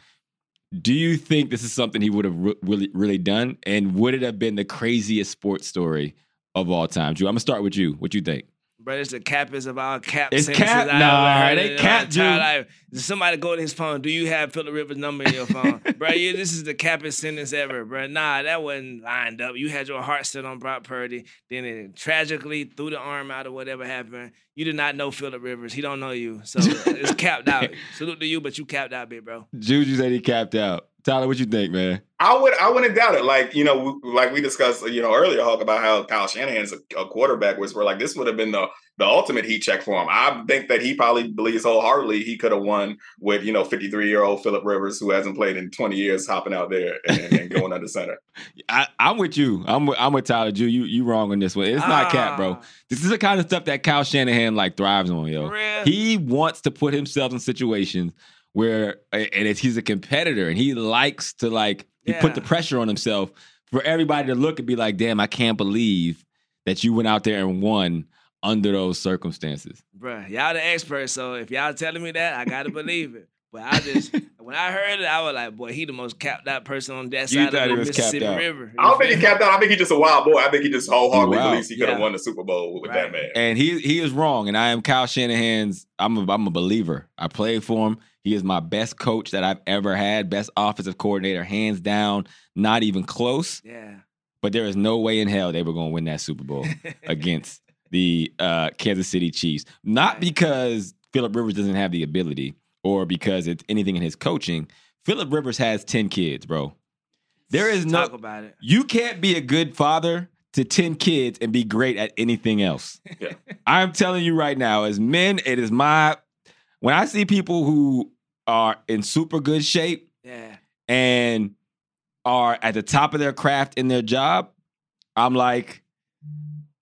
do you think this is something he would have re- really, really done? And would it have been the craziest sports story of all time? Drew, I'm gonna start with you. What do you think? Bro, it's the cappers of all cap. It's cap- nah, they cap you. life. Somebody go to his phone. Do you have Philip Rivers' number in your phone, bro? Yeah, this is the cappest sentence ever, bro. Nah, that wasn't lined up. You had your heart set on Brock Purdy. Then it tragically threw the arm out or whatever happened. You did not know Philip Rivers. He don't know you, so it's capped out. Salute to you, but you capped out, big bro. Juju said he capped out. Tyler, what you think, man? I would I wouldn't doubt it. Like you know, like we discussed, you know, earlier, Hulk about how Kyle Shanahan's a, a quarterback was where like this would have been the the ultimate heat check for him. I think that he probably believes wholeheartedly he could have won with you know 53 year old Philip Rivers who hasn't played in 20 years, hopping out there and, and, and going under center. I, I'm with you. I'm with, I'm with Tyler. Ju, you you wrong on this one. It's not cap, bro. Ah, This is the kind of stuff that Kyle Shanahan like thrives on, yo. For real? He wants to put himself in situations where, and it's, he's a competitor, and he likes to like he put the pressure on himself for everybody to look and be like, "Damn, I can't believe that you went out there and won under those circumstances." Bruh, y'all the experts, so if y'all telling me that, I gotta believe it. But I just when I heard it, I was like, boy, he the most capped out person on that You side thought of he the was capped Mississippi out. River. I don't think he capped out. I think he's just a wild boy. I think he just wholeheartedly Wow. believes he could have Yeah. won the Super Bowl with Right. that man. And he he is wrong, and I am Kyle Shanahan's. I'm a, I'm a believer. I played for him. He is my best coach that I've ever had, best offensive coordinator, hands down, not even close. Yeah. But there is no way in hell they were going to win that Super Bowl against the uh, Kansas City Chiefs. Not Right. because Philip Rivers doesn't have the ability, or because it's anything in his coaching. Philip Rivers has ten kids, bro. There is no talk about it. you can't be a good father to 10 kids and be great at anything else. Yeah. I'm telling you right now, as men, it is my when I see people who are in super good shape Yeah. and are at the top of their craft in their job, I'm like,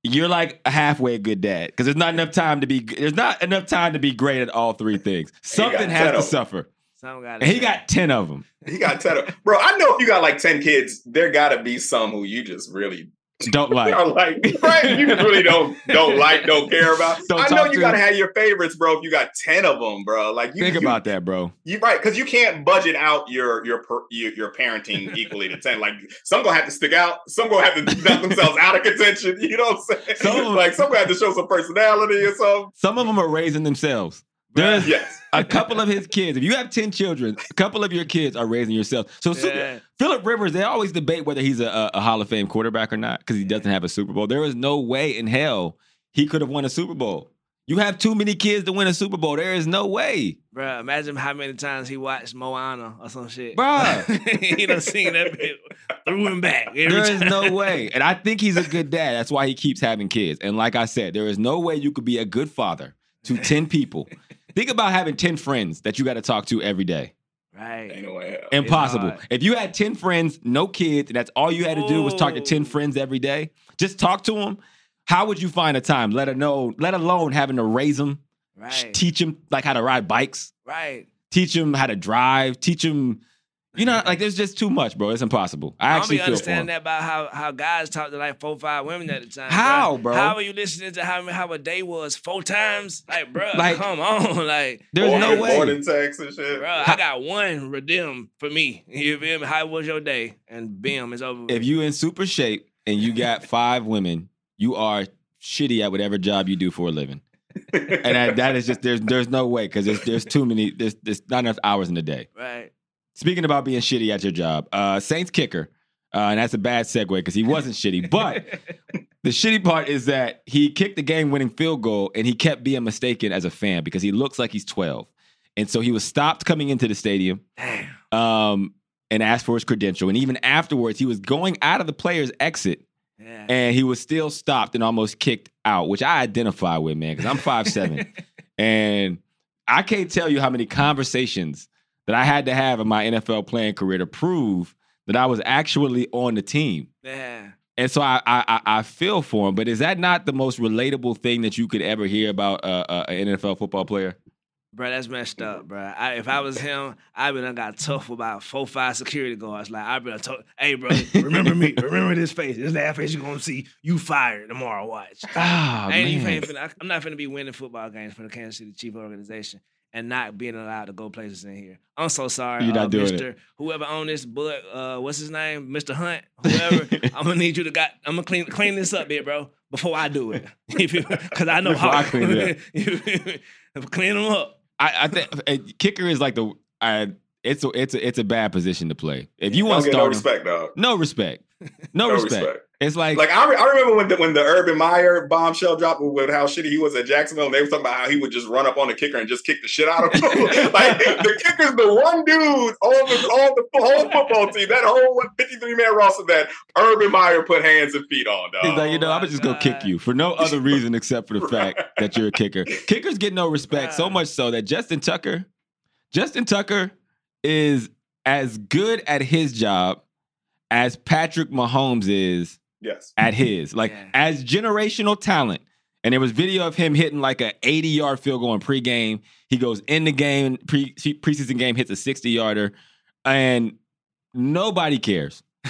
you're like a halfway good dad because there's not enough time to be. There's not enough time to be great at all three things. Something has to suffer, Some got and he got ten of them. He got ten. of- Bro, I know if you got like ten kids, there got to be some who you just really Don't like. like, right? You just really don't don't like, don't care about. Don't I know you to gotta have your favorites, bro. If you got ten of them, bro, like you Think you- about that, bro. You right because you can't budget out your your per, your, your parenting equally to ten. Like some gonna have to stick out, some gonna have to knock themselves out of contention. You know what I'm saying? Some- like some gonna have to show some personality or something. Some of them are raising themselves. There's Yes, a couple of his kids. If you have ten children, a couple of your kids are raising yourself. So Yeah. Philip Rivers, they always debate whether he's a, a, Hall of Fame quarterback or not because he doesn't have a Super Bowl. There is no way in hell he could have won a Super Bowl. You have too many kids to win a Super Bowl. There is no way. Bro, imagine how many times he watched Moana or some shit. Bro, he done seen that bit through and back. There is time. no way. And I think he's a good dad. That's why he keeps having kids. And like I said, there is no way you could be a good father to 10 people. Think about having 10 friends that you got to talk to every day. Right. ain't no way. Impossible. If you had 10 friends, no kids, and that's all you had to do was talk to 10 friends every day, just talk to them. How would you find a time? Let her know, let alone having to raise them, Right. teach them like how to ride bikes, Right. teach them how to drive, teach them, you know, like there's just too much, bro. It's impossible. I I don't actually be feel for understanding that about how, how guys talk to like four, five women at a time. How, bro? How are you listening to how how a day was four times? Like, bro, Like- come on, like, There's More no way. More than text and shit. bro, I got one redeem for me. You feel me? How was your day? And bam, it's over. If you in super shape and you got five women, you are shitty at whatever job you do for a living. And that, that is just there's there's no way because there's there's too many there's there's not enough hours in the day. right. Speaking about being shitty at your job, uh, Saints kicker, uh, and that's a bad segue because he wasn't shitty. But the shitty part is that he kicked the game-winning field goal and he kept being mistaken as a fan because he looks like he's 12, and so he was stopped coming into the stadium Damn. um, and asked for his credential. And even afterwards, he was going out of the player's exit Yeah. and he was still stopped and almost kicked out, which I identify with, man, because I'm 5'7. and I can't tell you how many conversations that I had to have in my NFL playing career to prove that I was actually on the team. yeah. And so I I, I- feel for him, but is that not the most relatable thing that you could ever hear about uh, uh, an NFL football player? Bro, that's messed up, bro. I, if I was him, I would have got tough about four, five security guards. Like I been told, hey, bro, remember me, remember this face. This that face you're gonna see. You fired tomorrow. Watch. Ah, I ain't even man. finna, I'm not finna be winning football games for the Kansas City Chief organization and not being allowed to go places in here. I'm so sorry, You're not uh, doing it. Mr. Whoever owned this, but uh, what's his name, Mr. Hunt, whoever. I'm gonna need you to got. I'm gonna clean clean this up, bit, bro, before I do it. Because I know Before how I clean it up. clean them up. I, I think uh, kicker is like the I, it's a it's a it's a bad position to play. If you want to get no start respect, dog. no respect, no, No respect. respect. It's like, Like I, re- I remember when the when the Urban Meyer bombshell dropped with how shitty he was at Jacksonville, and they were talking about how he would just run up on the kicker and just kick the shit out of him. like the kicker's the one dude on the on the whole football team, that whole 53 man roster that Urban Meyer put hands and feet on, dog. He's like, you know, I'm just gonna kick you for no other reason except for the fact that you're a kicker. Kickers get no respect, so much so that Justin Tucker, Justin Tucker is as good at his job as Patrick Mahomes is yes. at his. Like Yeah. as generational talent. And there was video of him hitting like a 80 yard field goal in pregame. He goes in the game, pre preseason game, hits a 60 yarder, and nobody cares.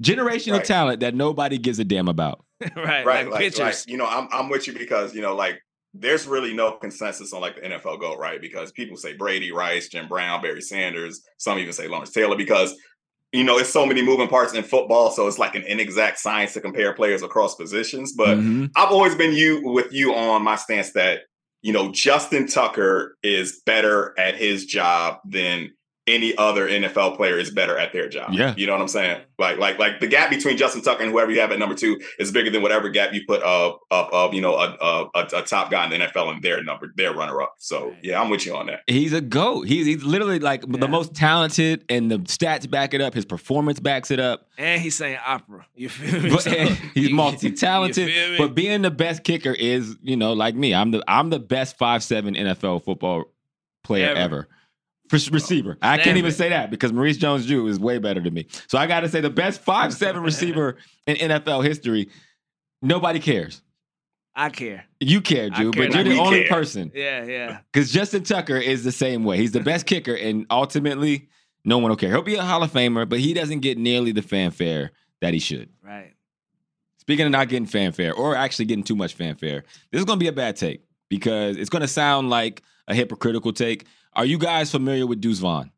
Generational Right. talent that nobody gives a damn about. right, right like, like, pictures. like, you know i'm i'm with you because you know like there's really no consensus on like the NFL GOAT, right? Because people say Brady, Rice, Jim Brown, Barry Sanders. Some even say Lawrence Taylor because you know it's so many moving parts in football, so it's like an inexact science to compare players across positions. But Mhm. I've always been you with you on my stance that you know Justin Tucker is better at his job than any other NFL player is better at their job. Yeah. You know what I'm saying? Like, like, like the gap between Justin Tucker and whoever you have at number two is bigger than whatever gap you put up, up, up, you know, a, a, a, a top guy in the NFL and their number, their runner up. So yeah, I'm with you on that. He's a goat. He's he's literally like Yeah. the most talented, and the stats back it up. His performance backs it up. And he's saying opera. You feel me? But So, he's you- multi you talented. feel me? But being the best kicker is, you know, like me. I'm the I'm the best five seven NFL football player Ever. ever. Receiver, I can't even it. say that because Maurice Jones-Drew is way better than me. So I got to say the best five seven receiver in NFL history. Nobody cares. I care. You care, Drew, care but you're the only care. person. Yeah, yeah. Because Justin Tucker is the same way. He's the best kicker, and ultimately, no one will care. He'll be a Hall of Famer, but he doesn't get nearly the fanfare that he should. Right. Speaking of not getting fanfare or actually getting too much fanfare, this is going to be a bad take because it's going to sound like a hypocritical take. Are you guys familiar with Deuce Vaughn?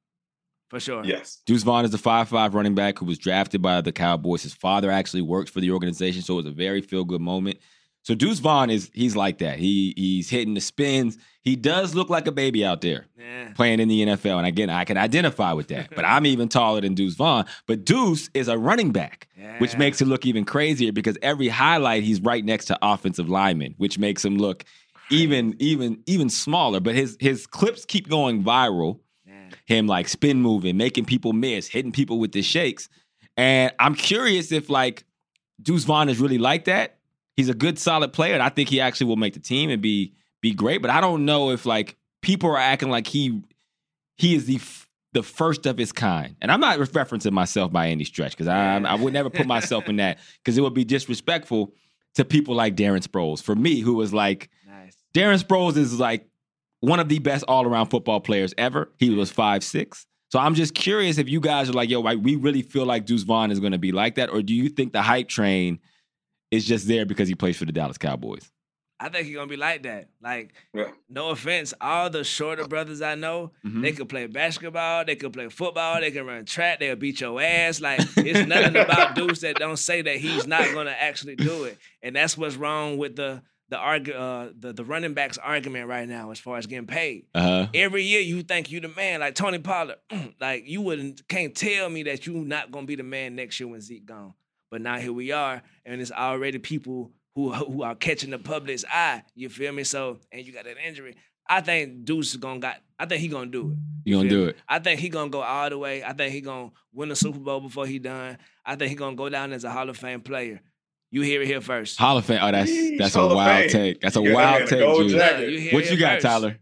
For sure. Yes. Deuce Vaughn is the 5'5 running back who was drafted by the Cowboys. His father actually worked for the organization, so it was a very feel good moment. So Deuce Vaughn is he's like that. He he's hitting the spins. He does look like a baby out there Yeah. playing in the NFL. And again, I can identify with that. But I'm even taller than Deuce Vaughn. But Deuce is a running back, which makes it look even crazier because every highlight he's right next to offensive linemen, which makes him look even even even smaller. But his his clips keep going viral. Him like spin moving, making people miss, hitting people with the shakes. And I'm curious if like Deuce Vaughn is really like that. He's a good, solid player, and I think he actually will make the team and be be great. But I don't know if like people are acting like he he is the f- the first of his kind. And I'm not referencing myself by any stretch because I I would never put myself in that because it would be disrespectful to people like Darren Sproles. For me, who was like. Darren Sproles is like one of the best all around football players ever. He was five six. So I'm just curious if you guys are like, yo, like, we really feel like Deuce Vaughn is going to be like that, or do you think the hype train is just there because he plays for the Dallas Cowboys? I think he's gonna be like that. Like, Yeah. no offense, all the shorter brothers I know, Mhm. they could play basketball, they could play football, they can run track, they'll beat your ass. Like, it's nothing about Deuce that don't say that he's not gonna actually do it. And that's what's wrong with the the argu- uh, the, the running backs argument right now as far as getting paid. Uh huh. Every year you think you the man, like Tony Pollard. like you wouldn't can't tell me that you not gonna be the man next year when Zeke gone. But now here we are, and it's already people who who are catching the public's eye. You feel me? So and you got that injury. I think Deuce is gonna got. I think he gonna do it. You gonna do me? it? I think he gonna go all the way. I think he gonna win the Super Bowl before he done. I think he gonna go down as a Hall of Fame player. You hear it here first. Hall of Fame. Oh, that's that's a Hall of wild Fame. take. That's a You got that wild take, gold Jude. jacket. Look, What you got, first. Tyler?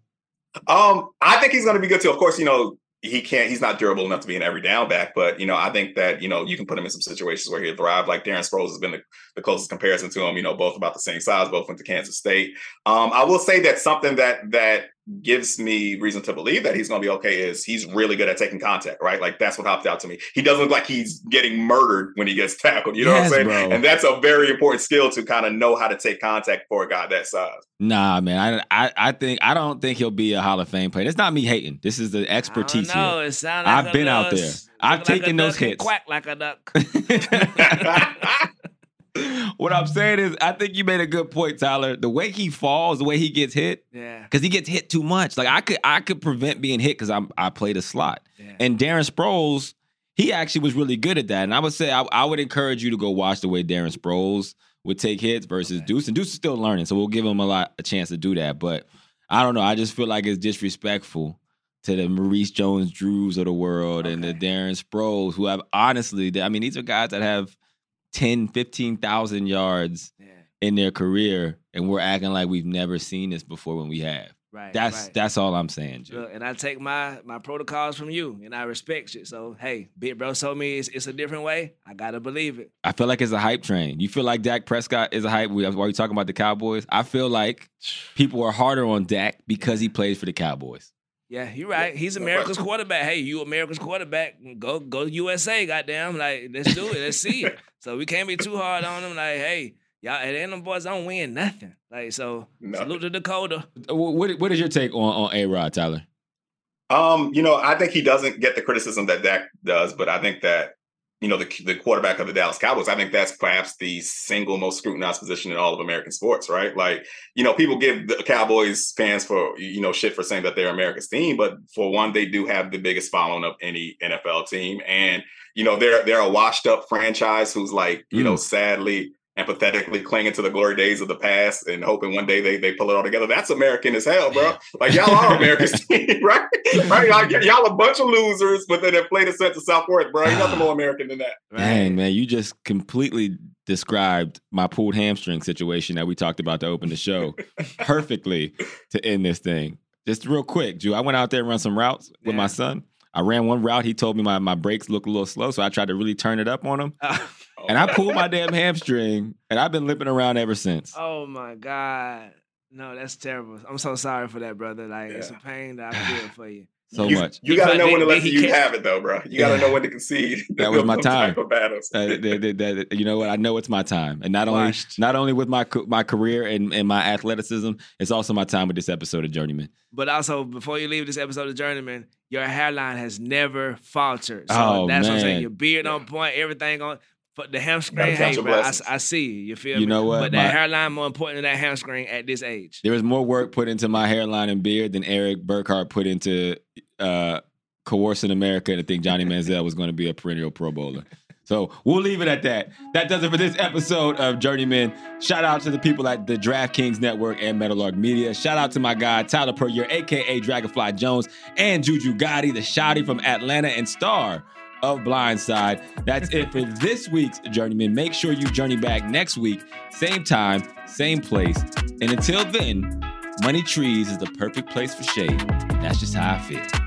Um, I think he's going to be good too. Of course, you know he can't. He's not durable enough to be an every down back, but you know I think that you know you can put him in some situations where he'll thrive. Like Darren Sproles has been the, the closest comparison to him. You know, both about the same size, both went to Kansas State. Um, I will say that something that that gives me reason to believe that he's going to be okay is he's really good at taking contact. Right, like that's what hopped out to me. He doesn't look like he's getting murdered when he gets tackled. You know Yes, what I'm saying? bro. And that's a very important skill to kind of know how to take contact for a guy that size. Nah, man. I, I I think I don't think he'll be a Hall of Fame player. It's not me hating. This is the expertise No, here. like I've a been out there. I've look like taken those hits. Quack like a duck. what I'm saying is, I think you made a good point, Tyler. The way he falls, the way he gets hit, Yeah. because he gets hit too much. Like I could, I could prevent being hit because I'm, I played a slot. Yeah. And Darren Sproles, he actually was really good at that. And I would say, I, I would encourage you to go watch the way Darren Sproles would take hits versus Okay. Deuce. And Deuce is still learning, so we'll give him a lot a chance to do that. But I don't know. I just feel like it's disrespectful to the Maurice Jones Drews of the world and the Darren Sproles, who have honestly, I mean, these are guys that have 10, 15,000 yards yeah. in their career, and we're acting like we've never seen this before when we have. Right. That's right. that's all I'm saying, Joe. Look, and I take my my protocols from you, and I respect you. So hey, big bro told me it's, it's a different way. I gotta believe it. I feel like it's a hype train. You feel like Dak Prescott is a hype? We- While we talking about the Cowboys, I feel like people are harder on Dak because he plays for the Cowboys. Yeah, you're right. He's America's quarterback. Hey, you America's quarterback. Go go USA, goddamn. Like, let's do it. Let's see it. So we can't be too hard on him. Like, hey, y'all, and then them boys don't win nothing. Like, so No. salute to Dakota. Uh, What what is your take on on A Rod Tyler? Um, you know, I think he doesn't get the criticism that Dak does, but I think that you know, the the quarterback of the Dallas Cowboys. I think that's perhaps the single most scrutinized position in all of American sports, right? Like, you know, people give the Cowboys fans for you know shit for saying that they're America's team, but for one, they do have the biggest following of any NFL team, and you know, they're they're a washed up franchise who's like, you know, mm. sadly and pathetically clinging to the glory days of the past and hoping one day they, they pull it all together. That's American as hell, bro. Like y'all are America's team, right? Right? Like, y'all a bunch of losers, but then they played a sense of self worth, bro. Ain't nothing ah. more American than that. Dang, man, you just completely described my pulled hamstring situation that we talked about to open the show perfectly to end this thing. Just real quick, Drew. I went out there and run some routes with my son. I ran one route. He told me my, my brakes look a little slow, so I tried to really turn it up on him. Ah. And I pulled my damn hamstring, and I've been limping around ever since. Oh my God. No, that's terrible. I'm so sorry for that, brother. Like it's a pain that I feel for you. So you, much. You gotta But know when to let you he catch- have it though, bro. You gotta know when to concede. That was my time. type of battles. Uh, that- that- that- you know what? I know it's my time, and not only Washed. not only with my my career and, and my athleticism, it's also my time with this episode of Journeymen. But also, before you leave this episode of Journeymen, your hairline has never faltered. So Oh, that's what I'm saying. man. Your beard on point, everything on. But the hamstring, Gotta count hey, your bro, I. I see you. You feel You me? know what? But My- that hairline more important than that hamstring at this age. There was more work put into my hairline and beard than Erik Burkhardt put into uh, coercing America to think Johnny Manziel was going to be a perennial Pro Bowler. So we'll leave it at that. That does it for this episode of Journeymen. Shout out to the people at the DraftKings Network and Meadowlark Media. Shout out to my guy Tyler Puryear, aka Dragonfly Jonez, and Juju Gotti, the shouty from Atlanta and star of Blindside. That's it for this week's Journeymen. Make sure you journey back next week, same time, same place. And until then, Money Trees is the perfect place for shade. That's just how I feel.